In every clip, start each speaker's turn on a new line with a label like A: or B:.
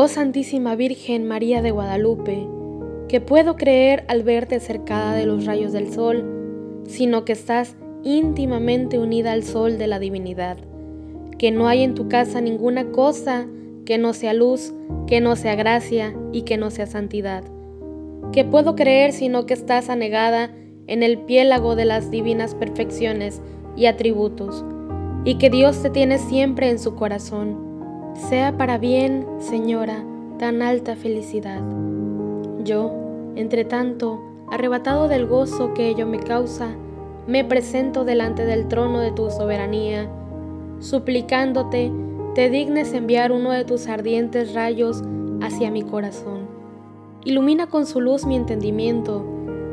A: Oh Santísima Virgen María de Guadalupe, que puedo creer al verte cercada de los rayos del sol, sino que estás íntimamente unida al sol de la divinidad, que no hay en tu casa ninguna cosa que no sea luz, que no sea gracia y que no sea santidad, que puedo creer sino que estás anegada en el piélago de las divinas perfecciones y atributos, y que Dios te tiene siempre en su corazón sea para bien, Señora, tan alta felicidad. Yo, entre tanto, arrebatado del gozo que ello me causa, me presento delante del trono de tu soberanía, suplicándote te dignes enviar uno de tus ardientes rayos hacia mi corazón. Ilumina con su luz mi entendimiento,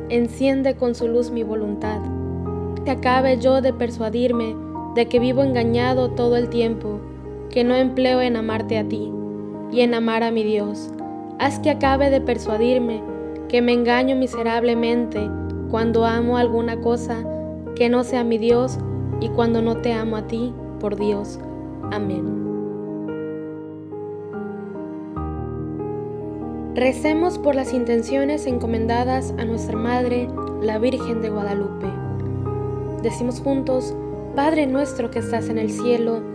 A: enciende con su luz mi voluntad. Que acabe yo de persuadirme de que vivo engañado todo el tiempo que no empleo en amarte a ti y en amar a mi Dios. Haz que acabe de persuadirme que me engaño miserablemente cuando amo alguna cosa que no sea mi Dios y cuando no te amo a ti, por Dios. Amén. Recemos por las intenciones encomendadas a nuestra Madre, la Virgen de Guadalupe. Decimos juntos, Padre nuestro que estás en el cielo,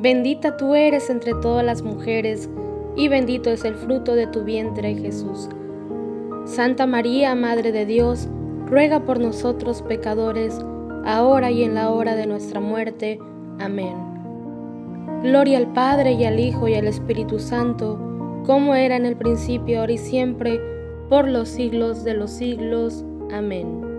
A: Bendita tú eres entre todas las mujeres, y bendito es el fruto de tu vientre Jesús. Santa María, Madre de Dios, ruega por nosotros pecadores, ahora y en la hora de nuestra muerte. Amén. Gloria al Padre y al Hijo y al Espíritu Santo, como era en el principio, ahora y siempre, por los siglos de los siglos. Amén.